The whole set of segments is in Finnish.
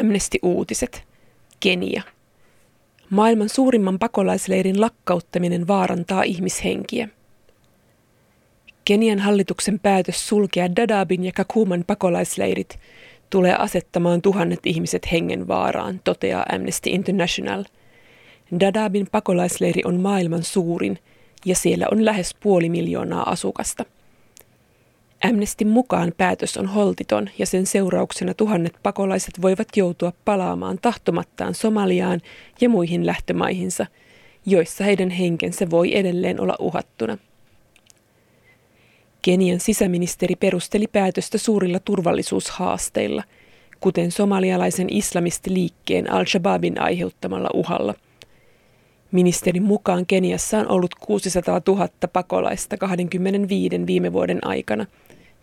Amnesty Uutiset. Kenia. Maailman suurimman pakolaisleirin lakkauttaminen vaarantaa ihmishenkiä. Kenian hallituksen päätös sulkea Dadaabin ja Kakuman pakolaisleirit tulee asettamaan tuhannet ihmiset hengen vaaraan, toteaa Amnesty International. Dadaabin pakolaisleiri on maailman suurin ja siellä on lähes puoli miljoonaa asukasta. Amnestin mukaan päätös on holtiton ja sen seurauksena tuhannet pakolaiset voivat joutua palaamaan tahtomattaan Somaliaan ja muihin lähtömaihinsa, joissa heidän henkensä voi edelleen olla uhattuna. Kenian sisäministeri perusteli päätöstä suurilla turvallisuushaasteilla, kuten somalialaisen islamistiliikkeen Al-Shabaabin aiheuttamalla uhalla. Ministerin mukaan Keniassa on ollut 600 000 pakolaista 25 viime vuoden aikana –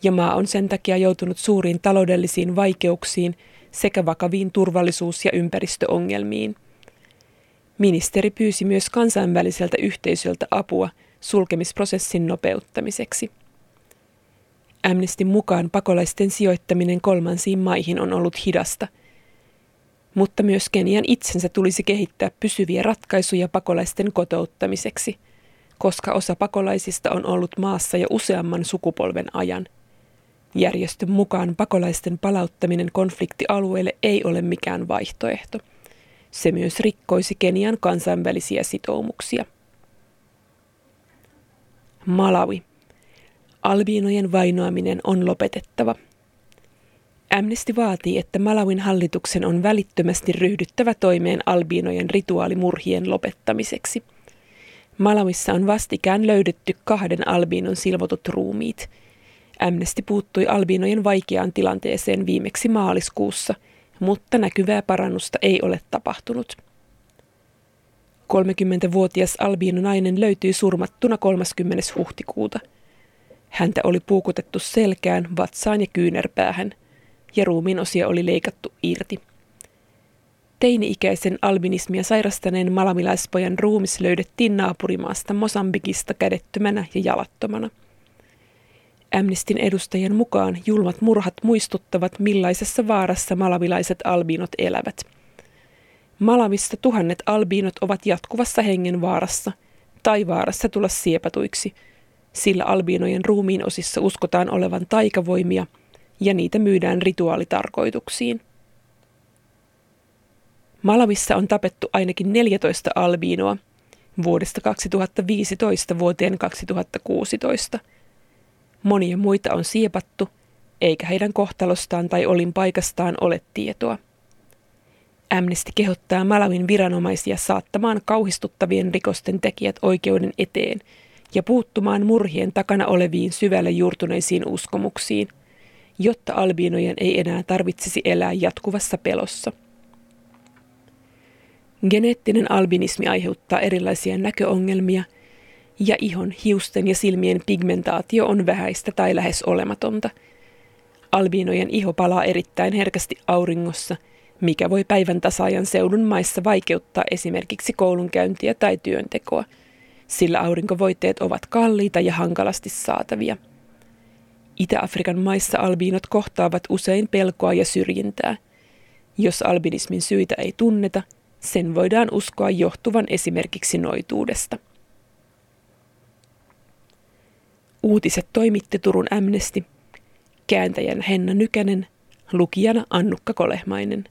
ja maa on sen takia joutunut suuriin taloudellisiin vaikeuksiin sekä vakaviin turvallisuus- ja ympäristöongelmiin. Ministeri pyysi myös kansainväliseltä yhteisöltä apua sulkemisprosessin nopeuttamiseksi. Amnestin mukaan pakolaisten sijoittaminen kolmansiin maihin on ollut hidasta, mutta myös Kenian itsensä tulisi kehittää pysyviä ratkaisuja pakolaisten kotouttamiseksi, koska osa pakolaisista on ollut maassa jo useamman sukupolven ajan – Järjestön mukaan pakolaisten palauttaminen konfliktialueelle ei ole mikään vaihtoehto. Se myös rikkoisi Kenian kansainvälisiä sitoumuksia. Malawi. Albiinojen vainoaminen on lopetettava. Amnesty vaatii, että Malawin hallituksen on välittömästi ryhdyttävä toimeen albiinojen rituaalimurhien lopettamiseksi. Malawissa on vastikään löydetty kahden albiinon silvotut ruumiit – Amnesty puuttui albiinojen vaikeaan tilanteeseen viimeksi maaliskuussa, mutta näkyvää parannusta ei ole tapahtunut. 30-vuotias albiino-nainen löytyi surmattuna 30. huhtikuuta. Häntä oli puukutettu selkään, vatsaan ja kyynärpäähän, ja ruumiin osia oli leikattu irti. Teini-ikäisen albinismia sairastaneen malamilaispojan ruumis löydettiin naapurimaasta Mosambikista kädettömänä ja jalattomana – Amnestin edustajien mukaan julmat murhat muistuttavat, millaisessa vaarassa malavilaiset albinot elävät. Malavissa tuhannet albinot ovat jatkuvassa hengenvaarassa tai vaarassa tulla siepatuiksi, sillä albinojen ruumiin osissa uskotaan olevan taikavoimia ja niitä myydään rituaalitarkoituksiin. Malavissa on tapettu ainakin 14 albiinoa vuodesta 2015 vuoteen 2016 – Monia muita on siepattu, eikä heidän kohtalostaan tai olinpaikastaan ole tietoa. Amnesty kehottaa Malawin viranomaisia saattamaan kauhistuttavien rikosten tekijät oikeuden eteen ja puuttumaan murhien takana oleviin syvälle juurtuneisiin uskomuksiin, jotta albiinojen ei enää tarvitsisi elää jatkuvassa pelossa. Geneettinen albinismi aiheuttaa erilaisia näköongelmia – ja ihon, hiusten ja silmien pigmentaatio on vähäistä tai lähes olematonta. Albiinojen iho palaa erittäin herkästi auringossa, mikä voi päivän tasaajan seudun maissa vaikeuttaa esimerkiksi koulunkäyntiä tai työntekoa, sillä aurinkovoiteet ovat kalliita ja hankalasti saatavia. Itä-Afrikan maissa albiinot kohtaavat usein pelkoa ja syrjintää. Jos albinismin syitä ei tunneta, sen voidaan uskoa johtuvan esimerkiksi noituudesta. Uutiset toimitti Turun Amnesty. Kääntäjän Henna Nykänen, lukijana Annukka Kolehmainen.